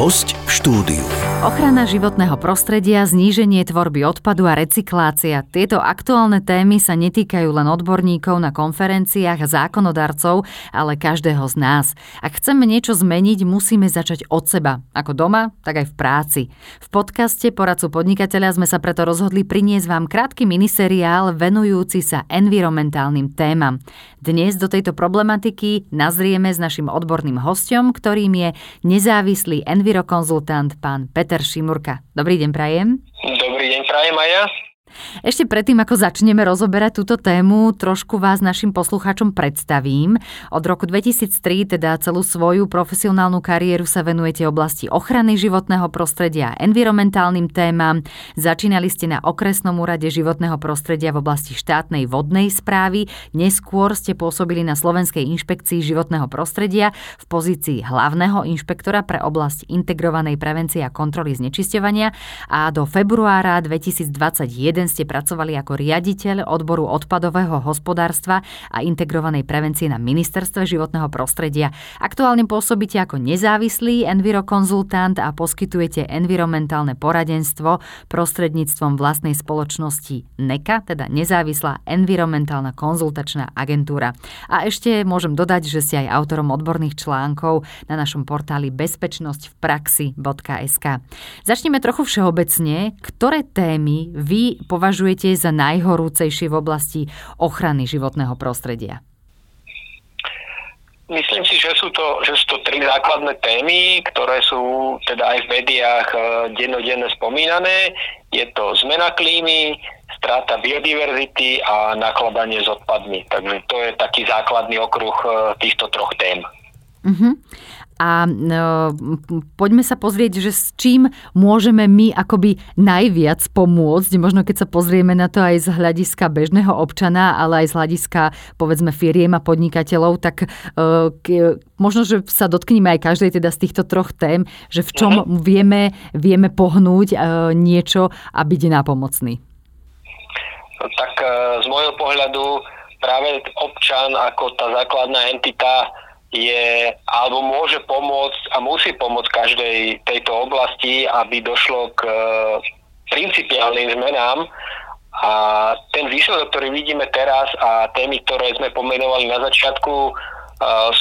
Host v štúdiu. Ochrana životného prostredia, zníženie tvorby odpadu a recyklácia. Tieto aktuálne témy sa netýkajú len odborníkov na konferenciách a zákonodarcov, ale každého z nás. Ak chceme niečo zmeniť, musíme začať od seba. Ako doma, tak aj v práci. V podcaste Poradcu podnikateľa sme sa preto rozhodli priniesť vám krátky miniseriál venujúci sa environmentálnym témam. Dnes do tejto problematiky nazrieme s našim odborným hostom, ktorým je nezávislý envirokonzultant pán Petr Peter Šimurka. Dobrý deň, Prajem. Dobrý deň, Prajem aj ja. Ešte predtým, ako začneme rozoberať túto tému, trošku vás našim poslucháčom predstavím. Od roku 2003, teda celú svoju profesionálnu kariéru sa venujete oblasti ochrany životného prostredia a environmentálnym témam. Začínali ste na okresnom úrade životného prostredia v oblasti štátnej vodnej správy, neskôr ste pôsobili na Slovenskej inšpekcii životného prostredia v pozícii hlavného inšpektora pre oblasť integrovanej prevencie a kontroly znečisťovania a do februára 2021 Jeden ste pracovali ako riaditeľ odboru odpadového hospodárstva a integrovanej prevencie na Ministerstve životného prostredia. Aktuálne pôsobíte ako nezávislý envirokonzultant a poskytujete environmentálne poradenstvo prostredníctvom vlastnej spoločnosti NECA, teda nezávislá environmentálna konzultačná agentúra. A ešte môžem dodať, že ste aj autorom odborných článkov na našom portáli bezpečnosť v praxi.sk. Začneme trochu všeobecne. Ktoré témy vy považujete za najhorúcejšie v oblasti ochrany životného prostredia? Myslím si, že sú, to, že sú to tri základné témy, ktoré sú teda aj v médiách e, dennodenne spomínané. Je to zmena klímy, strata biodiverzity a nakladanie s odpadmi. Takže to je taký základný okruh e, týchto troch tém. Uh-huh. A no, poďme sa pozrieť, že s čím môžeme my akoby najviac pomôcť, možno keď sa pozrieme na to aj z hľadiska bežného občana, ale aj z hľadiska povedzme firiem a podnikateľov, tak k, možno, že sa dotkneme aj každej teda z týchto troch tém, že v čom uh-huh. vieme, vieme pohnúť uh, niečo a byť nápomocný. Tak uh, z môjho pohľadu práve občan ako tá základná entita je, alebo môže pomôcť a musí pomôcť každej tejto oblasti, aby došlo k e, principiálnym zmenám. A ten výsledok, ktorý vidíme teraz a témy, ktoré sme pomenovali na začiatku, e,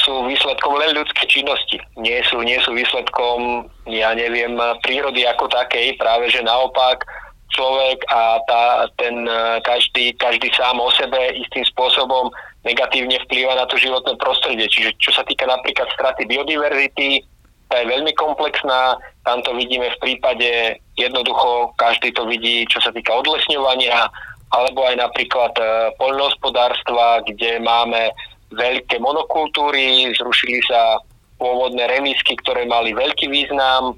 sú výsledkom len ľudskej činnosti. Nie sú, nie sú výsledkom, ja neviem, prírody ako takej, práve že naopak človek a tá, ten e, každý, každý sám o sebe istým spôsobom negatívne vplýva na to životné prostredie. Čiže čo sa týka napríklad straty biodiverzity, tá je veľmi komplexná. Tam to vidíme v prípade, jednoducho každý to vidí, čo sa týka odlesňovania, alebo aj napríklad e, poľnohospodárstva, kde máme veľké monokultúry, zrušili sa pôvodné remisky, ktoré mali veľký význam.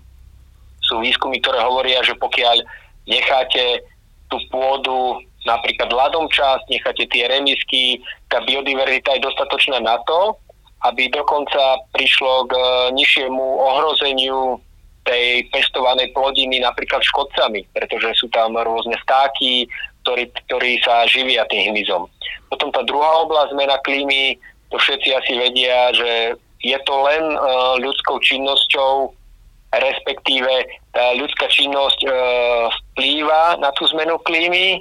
Sú výskumy, ktoré hovoria, že pokiaľ necháte tú pôdu napríklad ľadom časť, necháte tie remisky, tá biodiverzita je dostatočná na to, aby dokonca prišlo k e, nižšiemu ohrozeniu tej pestovanej plodiny napríklad škodcami, pretože sú tam rôzne vtáky, ktorí, ktorí sa živia tým hmyzom. Potom tá druhá oblasť zmena klímy, to všetci asi vedia, že je to len uh, ľudskou činnosťou respektíve tá ľudská činnosť e, vplýva na tú zmenu klímy. E,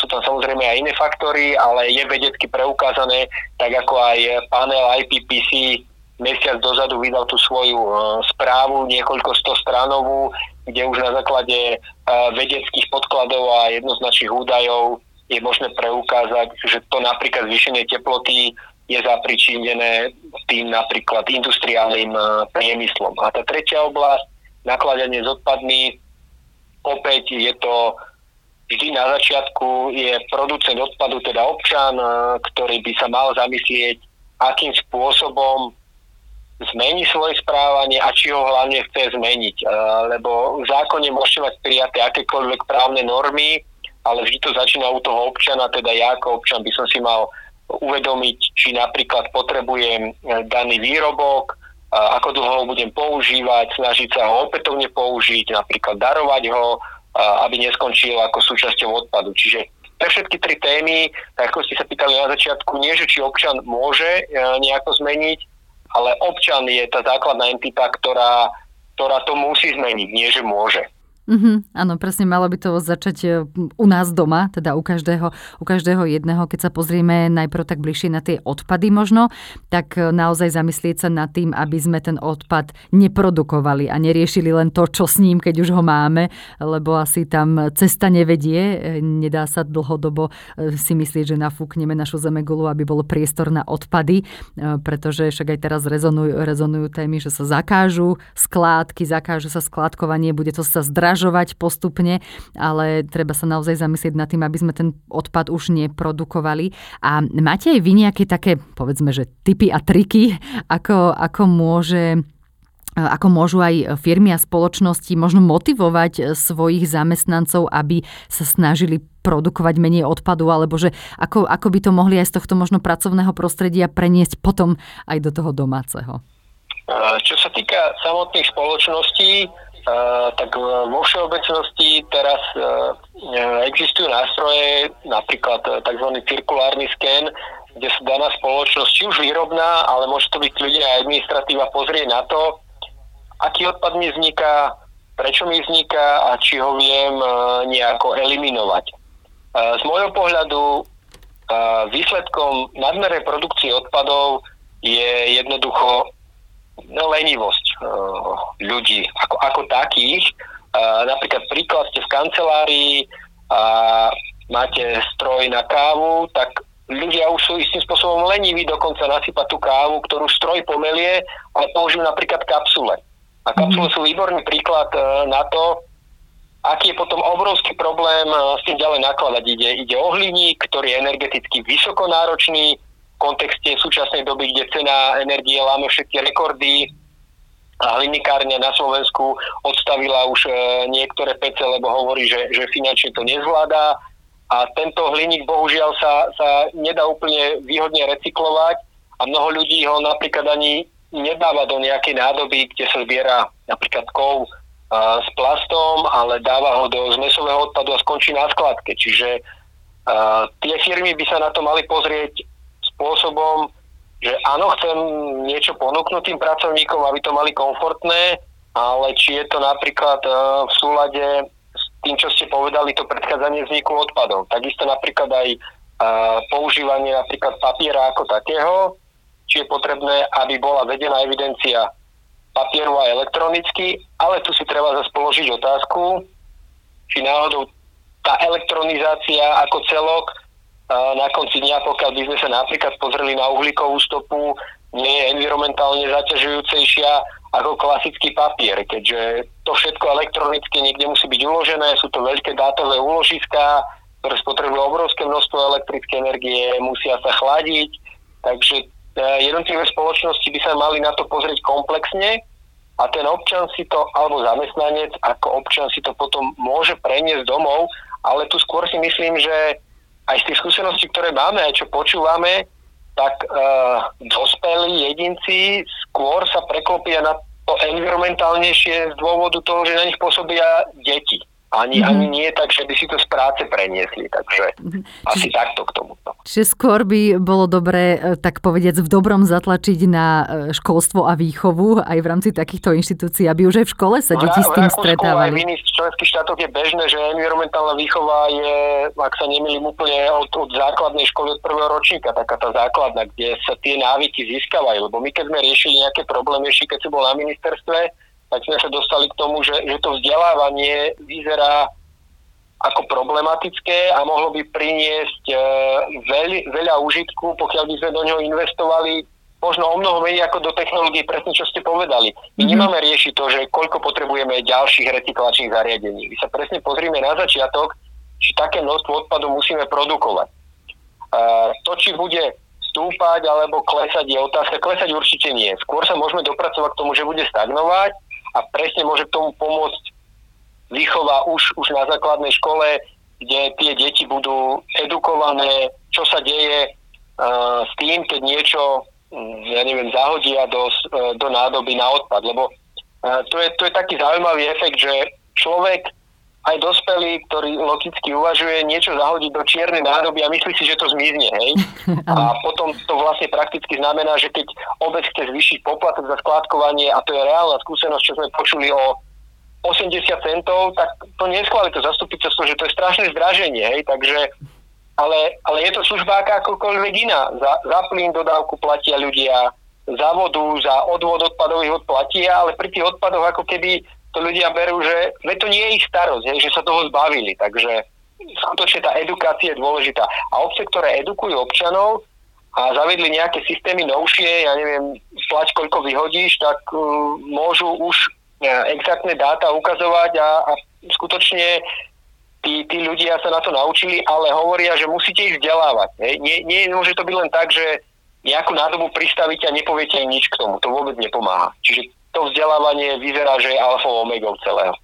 sú tam samozrejme aj iné faktory, ale je vedecky preukázané, tak ako aj panel IPPC mesiac dozadu vydal tú svoju e, správu, niekoľko sto stranovú, kde už na základe e, vedeckých podkladov a jednoznačných údajov je možné preukázať, že to napríklad zvýšenie teploty je zapričinené tým napríklad industriálnym e, priemyslom. A tá tretia oblasť, nakladanie s odpadmi, opäť je to vždy na začiatku je producent odpadu, teda občan, ktorý by sa mal zamyslieť, akým spôsobom zmení svoje správanie a či ho hlavne chce zmeniť. Lebo v zákone môžete mať prijaté akékoľvek právne normy, ale vždy to začína u toho občana, teda ja ako občan by som si mal uvedomiť, či napríklad potrebujem e, daný výrobok, ako dlho ho budem používať, snažiť sa ho opätovne použiť, napríklad darovať ho, aby neskončil ako súčasťou odpadu. Čiže pre všetky tri témy, tak ako ste sa pýtali na začiatku, nie že či občan môže e, nejako zmeniť, ale občan je tá základná entita, ktorá ktorá to musí zmeniť, nie že môže. Mm-hmm, áno, presne malo by to začať e, u nás doma, teda u každého, u každého jedného. Keď sa pozrieme najprv tak bližšie na tie odpady možno, tak e, naozaj zamyslieť sa nad tým, aby sme ten odpad neprodukovali a neriešili len to, čo s ním, keď už ho máme, lebo asi tam cesta nevedie. E, nedá sa dlhodobo si myslieť, že nafúkneme našu zemegulu, aby bol priestor na odpady, pretože však aj teraz rezonujú, rezonujú témy, že sa zakážu skládky, zakážu sa skládkovanie, bude to sa zdraž zvažovať postupne, ale treba sa naozaj zamyslieť nad tým, aby sme ten odpad už neprodukovali. A máte aj vy nejaké také, povedzme, že typy a triky, ako, ako môže ako môžu aj firmy a spoločnosti možno motivovať svojich zamestnancov, aby sa snažili produkovať menej odpadu, alebo že ako, ako by to mohli aj z tohto možno pracovného prostredia preniesť potom aj do toho domáceho? Čo sa týka samotných spoločností, tak vo všeobecnosti teraz existujú nástroje, napríklad tzv. cirkulárny sken, kde sa daná spoločnosť, či už výrobná, ale môže to byť ľudia aj administratíva, pozrie na to, aký odpad mi vzniká, prečo mi vzniká a či ho viem nejako eliminovať. Z môjho pohľadu výsledkom nadmernej produkcie odpadov je jednoducho no, lenivosť ľudí ako, ako takých. Uh, napríklad príklad ste v kancelárii a máte stroj na kávu, tak ľudia už sú istým spôsobom leniví dokonca nasypať tú kávu, ktorú stroj pomelie, ale použijú napríklad kapsule. A kapsule mm. sú výborný príklad uh, na to, aký je potom obrovský problém s tým ďalej nakladať. Ide, ide o hliník, ktorý je energeticky vysoko náročný, kontexte súčasnej doby, kde cena energie láme všetky rekordy a hlinikárňa na Slovensku odstavila už e, niektoré pece, lebo hovorí, že, že finančne to nezvláda a tento hliník bohužiaľ sa, sa nedá úplne výhodne recyklovať a mnoho ľudí ho napríklad ani nedáva do nejakej nádoby, kde sa zbiera napríklad kov s plastom, ale dáva ho do zmesového odpadu a skončí na skladke. Čiže uh, tie firmy by sa na to mali pozrieť spôsobom, že áno, chcem niečo ponúknuť tým pracovníkom, aby to mali komfortné, ale či je to napríklad e, v súlade s tým, čo ste povedali, to predchádzanie vzniku odpadov. Takisto napríklad aj e, používanie napríklad papiera ako takého, či je potrebné, aby bola vedená evidencia papieru a elektronicky, ale tu si treba zase položiť otázku, či náhodou tá elektronizácia ako celok na konci dňa, pokiaľ by sme sa napríklad pozreli na uhlíkovú stopu, nie je environmentálne zaťažujúcejšia ako klasický papier, keďže to všetko elektronicky niekde musí byť uložené, sú to veľké dátové úložiska, ktoré spotrebujú obrovské množstvo elektrické energie, musia sa chladiť, takže e, jednotlivé spoločnosti by sa mali na to pozrieť komplexne a ten občan si to, alebo zamestnanec ako občan si to potom môže preniesť domov, ale tu skôr si myslím, že aj z tých skúseností, ktoré máme, aj čo počúvame, tak uh, dospelí jedinci skôr sa preklopia na to environmentálnejšie z dôvodu toho, že na nich pôsobia deti. Ani, mm-hmm. ani nie tak, že by si to z práce preniesli, takže mm-hmm. asi Čiže, takto k tomu. Čiže skôr by bolo dobré, e, tak povediac, v dobrom zatlačiť na e, školstvo a výchovu aj v rámci takýchto inštitúcií, aby už aj v škole sa no, deti s tým stretávali. Aj v iných členských štátoch je bežné, že environmentálna výchova je, ak sa nemýlim úplne od, od základnej školy od prvého ročníka, taká tá základná, kde sa tie návyky získavajú. Lebo my keď sme riešili nejaké problémy, ešte keď si bol na ministerstve, tak sme sa dostali k tomu, že, že to vzdelávanie vyzerá ako problematické a mohlo by priniesť e, veľ, veľa užitku, pokiaľ by sme do neho investovali možno o mnoho menej ako do technológií, presne čo ste povedali. My mm-hmm. nemáme riešiť to, že koľko potrebujeme ďalších recyklačných zariadení. My sa presne pozrieme na začiatok, či také množstvo odpadu musíme produkovať. E, to, či bude stúpať alebo klesať je otázka. Klesať určite nie. Skôr sa môžeme dopracovať k tomu, že bude stagnovať a presne môže k tomu pomôcť výchova už, už na základnej škole, kde tie deti budú edukované, čo sa deje uh, s tým, keď niečo, mm, ja neviem, zahodia do, uh, do nádoby na odpad. Lebo uh, to, je, to je taký zaujímavý efekt, že človek aj dospelý, ktorý logicky uvažuje, niečo zahodiť do čiernej nádoby a myslí si, že to zmizne, hej. A potom to vlastne prakticky znamená, že keď obec chce zvýšiť poplatok za skládkovanie, a to je reálna skúsenosť, čo sme počuli o 80 centov, tak to neschváli to zastupiteľstvo, že to je strašné zdraženie, hej, takže ale, ale je to služba aká akokoľvek iná. Za, za plyn dodávku platia ľudia, za vodu, za odvod odpadových odplatia, ale pri tých odpadoch ako keby to ľudia berú, že to nie je ich starosť, že sa toho zbavili. Takže skutočne tá edukácia je dôležitá. A obce, ktoré edukujú občanov a zavedli nejaké systémy novšie, ja neviem, plať koľko vyhodíš, tak uh, môžu už uh, exaktné dáta ukazovať a, a skutočne tí, tí ľudia sa na to naučili, ale hovoria, že musíte ich vzdelávať. Nie, nie môže to byť len tak, že nejakú nádobu pristavíte a nepoviete im nič k tomu. To vôbec nepomáha. Čiže to vzdelávanie vyzerá, že je alfa omegou celého.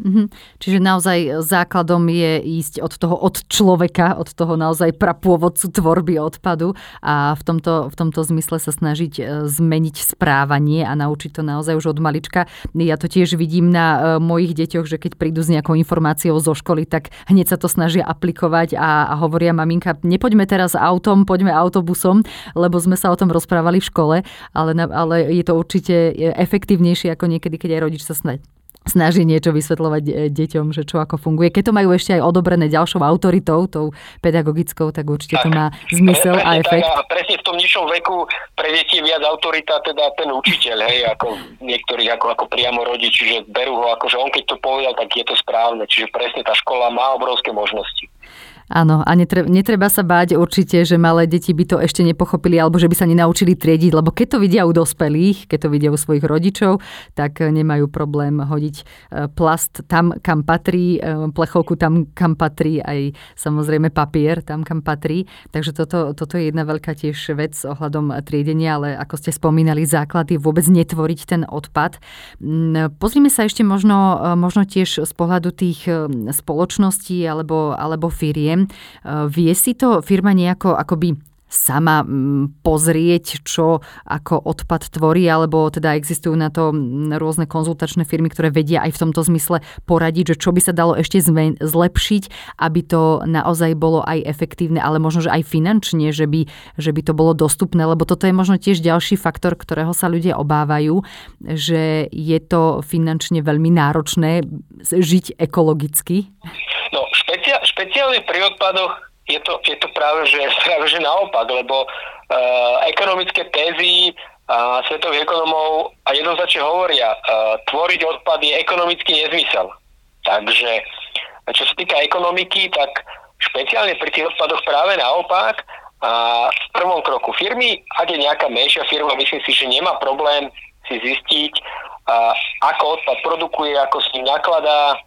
Mm-hmm. Čiže naozaj základom je ísť od toho od človeka, od toho naozaj prapôvodcu tvorby odpadu a v tomto, v tomto zmysle sa snažiť e, zmeniť správanie a naučiť to naozaj už od malička. Ja to tiež vidím na e, mojich deťoch, že keď prídu s nejakou informáciou zo školy, tak hneď sa to snažia aplikovať a, a hovoria maminka, nepoďme teraz autom, poďme autobusom, lebo sme sa o tom rozprávali v škole, ale, ale je to určite efektívnejšie ako niekedy, keď aj rodič sa snaží snaží niečo vysvetľovať e, deťom, že čo ako funguje. Keď to majú ešte aj odobrené ďalšou autoritou, tou pedagogickou, tak určite tak, to má zmysel a efekt. Tak, a presne v tom nižšom veku pre deti je viac autorita, teda ten učiteľ, hej, ako niektorých ako, ako priamo rodiči, že berú ho, ako že on keď to povedal, tak je to správne. Čiže presne tá škola má obrovské možnosti. Áno, a netreba, netreba sa báť určite, že malé deti by to ešte nepochopili alebo že by sa nenaučili triediť, lebo keď to vidia u dospelých, keď to vidia u svojich rodičov, tak nemajú problém hodiť e, plast tam, kam patrí, e, plechovku tam, kam patrí, aj samozrejme papier tam, kam patrí. Takže toto, toto je jedna veľká tiež vec ohľadom triedenia, ale ako ste spomínali, základ je vôbec netvoriť ten odpad. Mm, pozrime sa ešte možno, možno tiež z pohľadu tých spoločností alebo, alebo firie firiem. Eh, vie si to firma nejako akoby sama mm, pozrieť, čo ako odpad tvorí, alebo teda existujú na to mm, rôzne konzultačné firmy, ktoré vedia aj v tomto zmysle poradiť, že čo by sa dalo ešte zlepšiť, aby to naozaj bolo aj efektívne, ale možno, že aj finančne, že by, že by to bolo dostupné, lebo toto je možno tiež ďalší faktor, ktorého sa ľudia obávajú, že je to finančne veľmi náročné žiť ekologicky. Špeciálne pri odpadoch je to, je to práve, že, práve, že naopak, lebo uh, ekonomické tézy uh, svetových ekonomov a jednoznačne hovoria, uh, tvoriť odpad je ekonomický nezmysel. Takže čo sa týka ekonomiky, tak špeciálne pri tých odpadoch práve naopak, a v prvom kroku firmy, ak je nejaká menšia firma, myslím si, že nemá problém si zistiť, a ako odpad produkuje, ako s ním nakladá,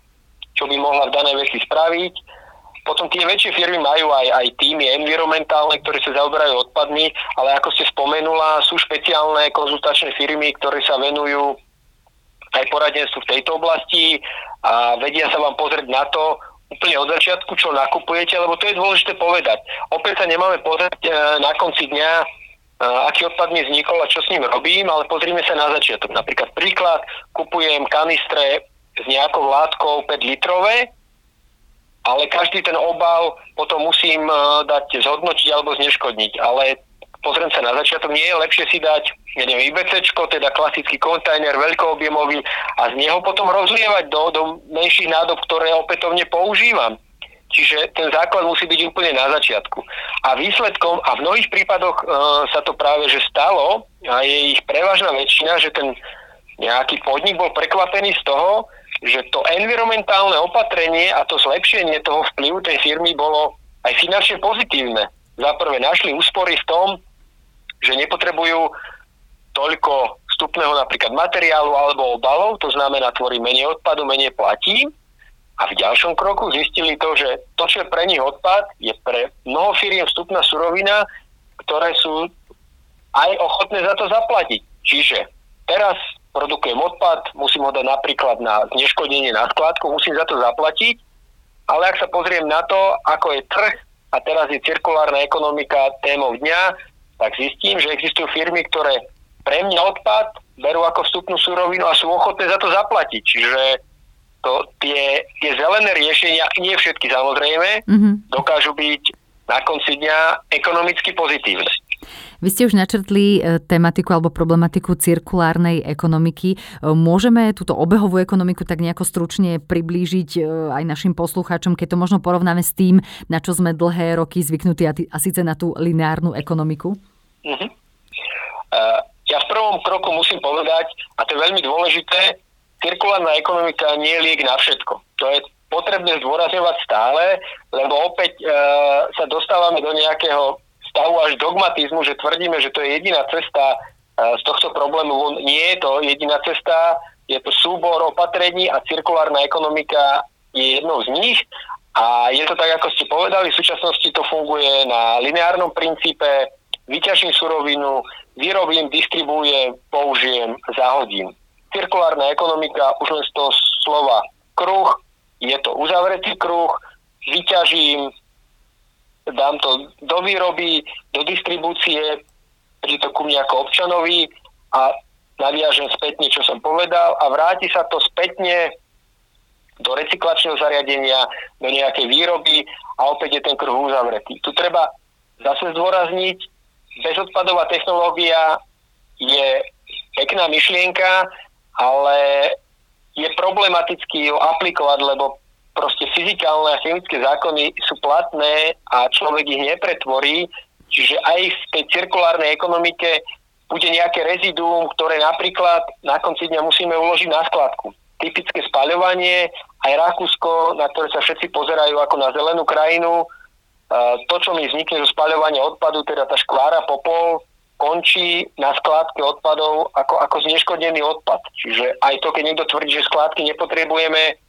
čo by mohla v danej veci spraviť potom tie väčšie firmy majú aj, aj týmy environmentálne, ktoré sa zaoberajú odpadmi, ale ako ste spomenula, sú špeciálne konzultačné firmy, ktoré sa venujú aj poradenstvu v tejto oblasti a vedia sa vám pozrieť na to úplne od začiatku, čo nakupujete, lebo to je dôležité povedať. Opäť sa nemáme pozrieť e, na konci dňa, e, aký odpad mi vznikol a čo s ním robím, ale pozrime sa na začiatok. Napríklad príklad, kupujem kanistre s nejakou látkou 5 litrové, ale každý ten obal potom musím e, dať zhodnotiť alebo zneškodniť. Ale pozriem sa na začiatok, nie je lepšie si dať, neviem, IBC, teda klasický kontajner, veľkoobjemový a z neho potom rozlievať do, do menších nádob, ktoré opätovne používam. Čiže ten základ musí byť úplne na začiatku. A výsledkom, a v mnohých prípadoch e, sa to práve že stalo, a je ich prevažná väčšina, že ten nejaký podnik bol prekvapený z toho, že to environmentálne opatrenie a to zlepšenie toho vplyvu tej firmy bolo aj finančne pozitívne. Za prvé našli úspory v tom, že nepotrebujú toľko vstupného napríklad materiálu alebo obalov, to znamená tvorí menej odpadu, menej platí. A v ďalšom kroku zistili to, že to, čo je pre nich odpad, je pre mnoho firiem vstupná surovina, ktoré sú aj ochotné za to zaplatiť. Čiže teraz produkujem odpad, musím ho dať napríklad na zneškodnenie na skladku, musím za to zaplatiť, ale ak sa pozriem na to, ako je trh a teraz je cirkulárna ekonomika témou dňa, tak zistím, že existujú firmy, ktoré pre mňa odpad berú ako vstupnú surovinu a sú ochotné za to zaplatiť. Čiže to tie, tie zelené riešenia, nie všetky samozrejme, mm-hmm. dokážu byť na konci dňa ekonomicky pozitívne. Vy ste už načrtli e, tematiku alebo problematiku cirkulárnej ekonomiky. E, môžeme túto obehovú ekonomiku tak nejako stručne priblížiť e, aj našim poslucháčom, keď to možno porovnáme s tým, na čo sme dlhé roky zvyknutí a síce na tú lineárnu ekonomiku? Uh-huh. Uh, ja v prvom kroku musím povedať, a to je veľmi dôležité, cirkulárna ekonomika nie je liek na všetko. To je potrebné zdôrazňovať stále, lebo opäť e, sa dostávame do nejakého stavu až dogmatizmu, že tvrdíme, že to je jediná cesta z tohto problému. Nie je to jediná cesta, je to súbor opatrení a cirkulárna ekonomika je jednou z nich. A je to tak, ako ste povedali, v súčasnosti to funguje na lineárnom princípe, vyťažím surovinu, vyrobím, distribuujem, použijem, zahodím. Cirkulárna ekonomika, už len z toho slova kruh, je to uzavretý kruh, vyťažím, dám to do výroby, do distribúcie, príde to ku mne ako občanovi a naviažem spätne, čo som povedal a vráti sa to spätne do recyklačného zariadenia, do nejakej výroby a opäť je ten kruh uzavretý. Tu treba zase zdôrazniť, bezodpadová technológia je pekná myšlienka, ale je problematicky ju aplikovať, lebo proste fyzikálne a chemické zákony sú platné a človek ich nepretvorí, čiže aj v tej cirkulárnej ekonomike bude nejaké reziduum, ktoré napríklad na konci dňa musíme uložiť na skladku. Typické spaľovanie, aj Rakúsko, na ktoré sa všetci pozerajú ako na zelenú krajinu, to, čo mi vznikne zo spaľovania odpadu, teda tá škvára popol, končí na skládke odpadov ako, ako zneškodený odpad. Čiže aj to, keď niekto tvrdí, že skládky nepotrebujeme,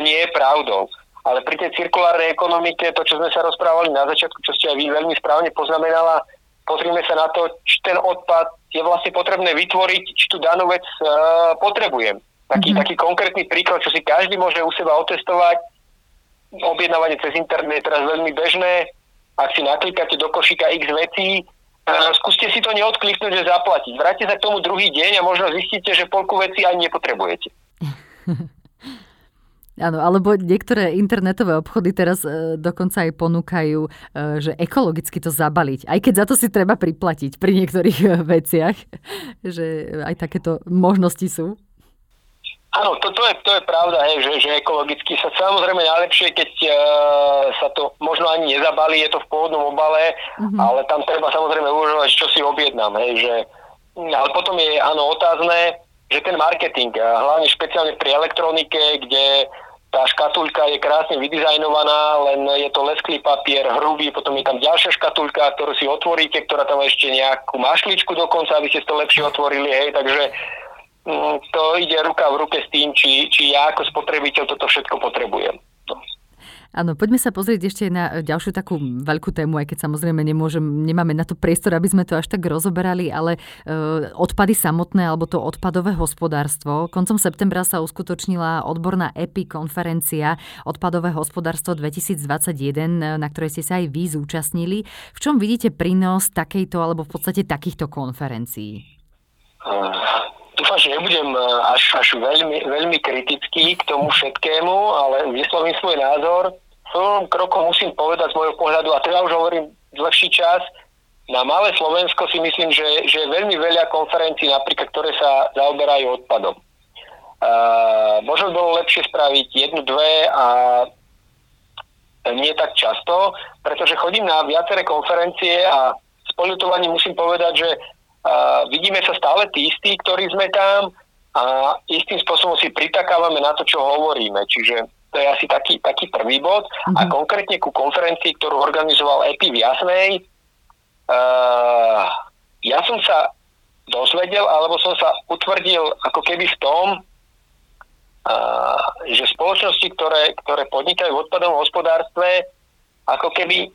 nie je pravdou. Ale pri tej cirkulárnej ekonomike, to, čo sme sa rozprávali na začiatku, čo ste aj vy veľmi správne poznamenala, pozrime sa na to, či ten odpad je vlastne potrebné vytvoriť, či tú danú vec uh, potrebujem. Taký, mm-hmm. taký konkrétny príklad, čo si každý môže u seba otestovať, objednávanie cez internet je teraz veľmi bežné, ak si naklikáte do košíka x vecí, uh, skúste si to neodkliknúť, že zaplatiť. Vráte sa k tomu druhý deň a možno zistíte, že polku veci ani nepotrebujete. Áno, alebo niektoré internetové obchody teraz e, dokonca aj ponúkajú, e, že ekologicky to zabaliť. Aj keď za to si treba priplatiť pri niektorých e, veciach, že aj takéto možnosti sú. Áno, to, to, je, to je pravda, hej, že, že ekologicky sa samozrejme najlepšie, keď uh, sa to možno ani nezabalí, je to v pôvodnom obale, mm-hmm. ale tam treba samozrejme uvažovať, čo si objednám. Hej, že, ale potom je áno otázne, že ten marketing, hlavne špeciálne pri elektronike, kde tá škatulka je krásne vydizajnovaná, len je to lesklý papier, hrubý, potom je tam ďalšia škatulka, ktorú si otvoríte, ktorá tam ešte nejakú mašličku dokonca, aby ste to lepšie otvorili, hej, takže mm, to ide ruka v ruke s tým, či, či ja ako spotrebiteľ toto všetko potrebujem. No. Áno, poďme sa pozrieť ešte na ďalšiu takú veľkú tému, aj keď samozrejme nemôžem, nemáme na to priestor, aby sme to až tak rozoberali, ale e, odpady samotné alebo to odpadové hospodárstvo. Koncom septembra sa uskutočnila odborná EPI konferencia Odpadové hospodárstvo 2021, na ktorej ste sa aj vy zúčastnili. V čom vidíte prínos takejto alebo v podstate takýchto konferencií? Dúfam, že nebudem e, až, až veľmi, veľmi kritický k tomu všetkému, ale vyslovím svoj názor. V prvom kroku musím povedať z môjho pohľadu, a teda už hovorím dlhší čas, na malé Slovensko si myslím, že, že je veľmi veľa konferencií, napríklad, ktoré sa zaoberajú odpadom. Uh, možno bolo lepšie spraviť jednu, dve a nie tak často, pretože chodím na viaceré konferencie a s musím povedať, že a vidíme sa stále tí istí, ktorí sme tam a istým spôsobom si pritakávame na to, čo hovoríme. Čiže to je asi taký, taký prvý bod. Mm-hmm. A konkrétne ku konferencii, ktorú organizoval EPI v Jasnej, uh, ja som sa dozvedel, alebo som sa utvrdil ako keby v tom, uh, že spoločnosti, ktoré, ktoré podnikajú v odpadovom hospodárstve, ako keby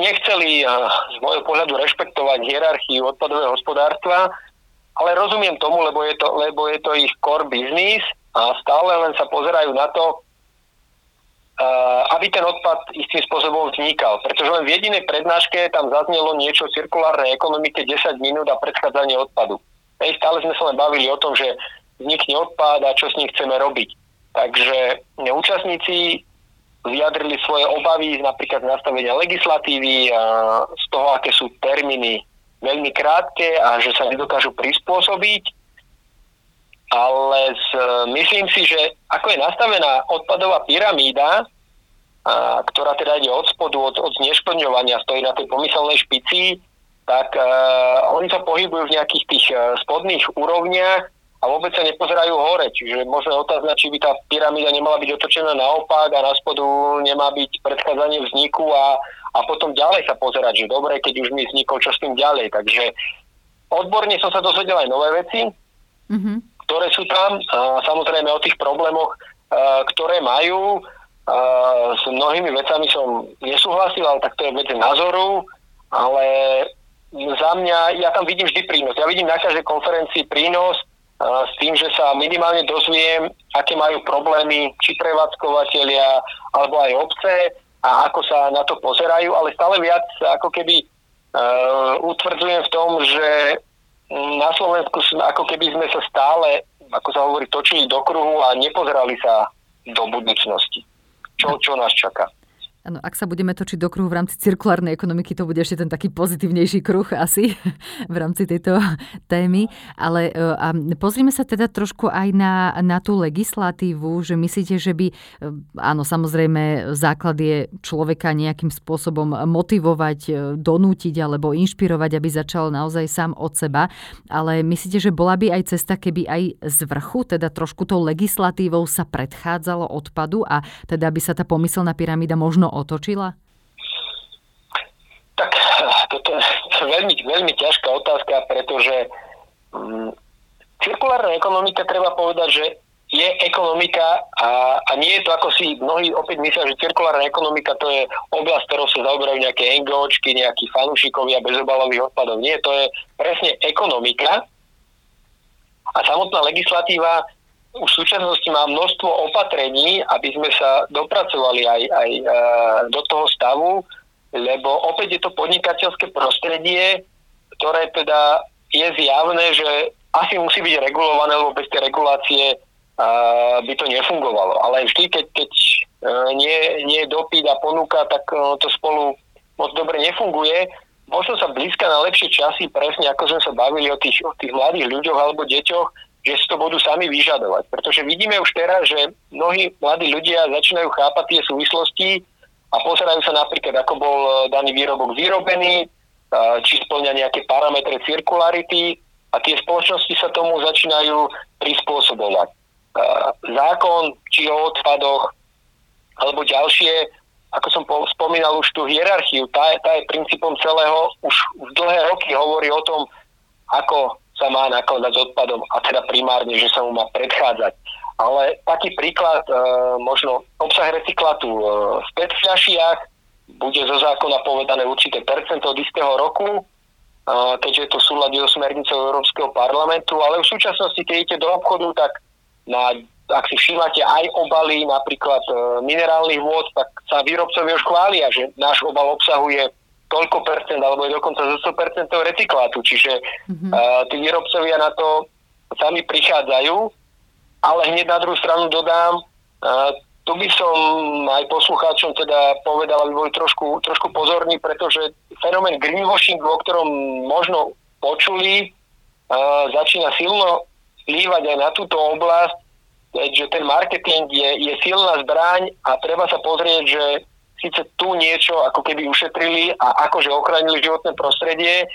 nechceli z môjho pohľadu rešpektovať hierarchiu odpadového hospodárstva, ale rozumiem tomu, lebo je to, lebo je to ich core business a stále len sa pozerajú na to, aby ten odpad istým spôsobom vznikal. Pretože len v jedinej prednáške tam zaznelo niečo o cirkulárnej ekonomike 10 minút a predchádzanie odpadu. Hej, stále sme sa len bavili o tom, že vznikne odpad a čo s ním chceme robiť. Takže účastníci vyjadrili svoje obavy napríklad z nastavenia legislatívy a z toho, aké sú termíny veľmi krátke a že sa nedokážu prispôsobiť. Ale z, myslím si, že ako je nastavená odpadová pyramída, a, ktorá teda ide od spodu, od, od znešplňovania, stojí na tej pomyselnej špici, tak uh, oni sa pohybujú v nejakých tých spodných úrovniach a vôbec sa nepozerajú hore. Čiže môžeme otázať, či by tá pyramída nemala byť otočená naopak a na spodu nemá byť predchádzanie vzniku a, a potom ďalej sa pozerať, že dobre, keď už mi vznikol, čo s tým ďalej. Takže odborne som sa dozvedel aj nové veci, mm-hmm. ktoré sú tam. A samozrejme o tých problémoch, a, ktoré majú. A, s mnohými vecami som nesúhlasil, ale tak to je vec názoru. Ale za mňa, ja tam vidím vždy prínos. Ja vidím na každej konferencii prínos, s tým, že sa minimálne dozviem, aké majú problémy či prevádzkovateľia alebo aj obce a ako sa na to pozerajú, ale stále viac ako keby uh, utvrdzujem v tom, že na Slovensku ako keby sme sa stále, ako sa hovorí, točili do kruhu a nepozerali sa do budúcnosti. Čo, čo nás čaká? Ano, ak sa budeme točiť do kruhu v rámci cirkulárnej ekonomiky, to bude ešte ten taký pozitívnejší kruh asi v rámci tejto témy. Ale e, a pozrime sa teda trošku aj na, na tú legislatívu, že myslíte, že by, e, áno, samozrejme, základ je človeka nejakým spôsobom motivovať, e, donútiť alebo inšpirovať, aby začal naozaj sám od seba. Ale myslíte, že bola by aj cesta, keby aj z vrchu, teda trošku tou legislatívou sa predchádzalo odpadu a teda by sa tá pomyselná pyramída možno otočila? Tak toto je veľmi, veľmi ťažká otázka, pretože hm, cirkulárna ekonomika, treba povedať, že je ekonomika a, a nie je to ako si mnohí opäť myslia, že cirkulárna ekonomika to je oblasť, ktorou sa zaoberajú nejaké NGOčky, nejakí fanúšikovia bezobalových odpadov. Nie, to je presne ekonomika a samotná legislatíva už v súčasnosti má množstvo opatrení, aby sme sa dopracovali aj, aj e, do toho stavu, lebo opäť je to podnikateľské prostredie, ktoré teda je zjavné, že asi musí byť regulované, lebo bez tej regulácie uh, by to nefungovalo. Ale vždy, keď, keď uh, nie, je dopyt a ponuka, tak uh, to spolu moc dobre nefunguje. Možno sa blízka na lepšie časy, presne ako sme sa bavili o tých, o tých mladých ľuďoch alebo deťoch, že si to budú sami vyžadovať. Pretože vidíme už teraz, že mnohí mladí ľudia začínajú chápať tie súvislosti a pozerajú sa napríklad, ako bol e, daný výrobok vyrobený, e, či splňa nejaké parametre cirkularity a tie spoločnosti sa tomu začínajú prispôsobovať. E, zákon, či o odpadoch, alebo ďalšie, ako som spomínal už tú hierarchiu, tá, tá je princípom celého, už dlhé roky hovorí o tom, ako sa má nakladať s odpadom a teda primárne, že sa mu má predchádzať. Ale taký príklad, e, možno obsah recyklátu e, v PET fľašiach bude zo zákona povedané určité percento od istého roku, e, keďže je to súľadí so smernicou Európskeho parlamentu, ale v súčasnosti, keď idete do obchodu, tak na, ak si všímate aj obaly napríklad e, minerálnych vôd, tak sa výrobcovia už chvália, že náš obal obsahuje toľko percent, alebo je dokonca zo 100% recyklátu. Čiže mm-hmm. uh, tí výrobcovia na to sami prichádzajú, ale hneď na druhú stranu dodám, uh, tu by som aj poslucháčom teda povedal, aby boli trošku, trošku pozorní, pretože fenomén greenwashingu, o ktorom možno počuli, uh, začína silno vplývať aj na túto oblasť, že ten marketing je, je silná zbraň a treba sa pozrieť, že síce tu niečo ako keby ušetrili a akože ochránili životné prostredie,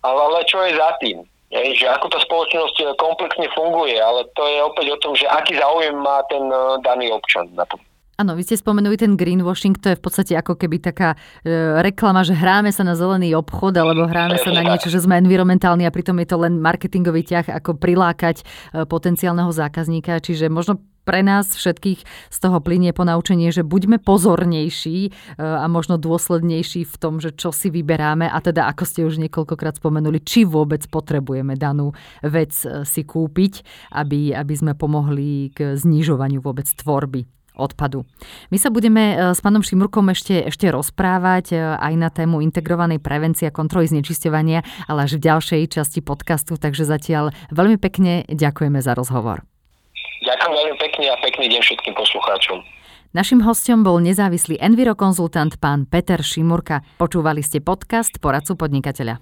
ale, ale čo je za tým? Je, že ako tá spoločnosť komplexne funguje, ale to je opäť o tom, že aký záujem má ten eh, daný občan na tom. Áno, vy ste spomenuli ten greenwashing, to je v podstate ako keby taká e, reklama, že hráme sa na zelený obchod alebo hráme sa na niečo, že sme environmentálni a pritom je to len marketingový ťah, ako prilákať e, potenciálneho zákazníka. Čiže možno pre nás všetkých z toho plinie ponaučenie, že buďme pozornejší e, a možno dôslednejší v tom, že čo si vyberáme a teda, ako ste už niekoľkokrát spomenuli, či vôbec potrebujeme danú vec e, si kúpiť, aby, aby sme pomohli k znižovaniu vôbec tvorby odpadu. My sa budeme e, s pánom Šimurkom ešte, ešte rozprávať aj na tému integrovanej prevencie a kontroly znečisťovania, ale až v ďalšej časti podcastu, takže zatiaľ veľmi pekne ďakujeme za rozhovor. Ďakujem veľmi pekne a pekný deň všetkým poslucháčom. Našim hostom bol nezávislý envirokonzultant pán Peter Šimurka. Počúvali ste podcast Poradcu podnikateľa.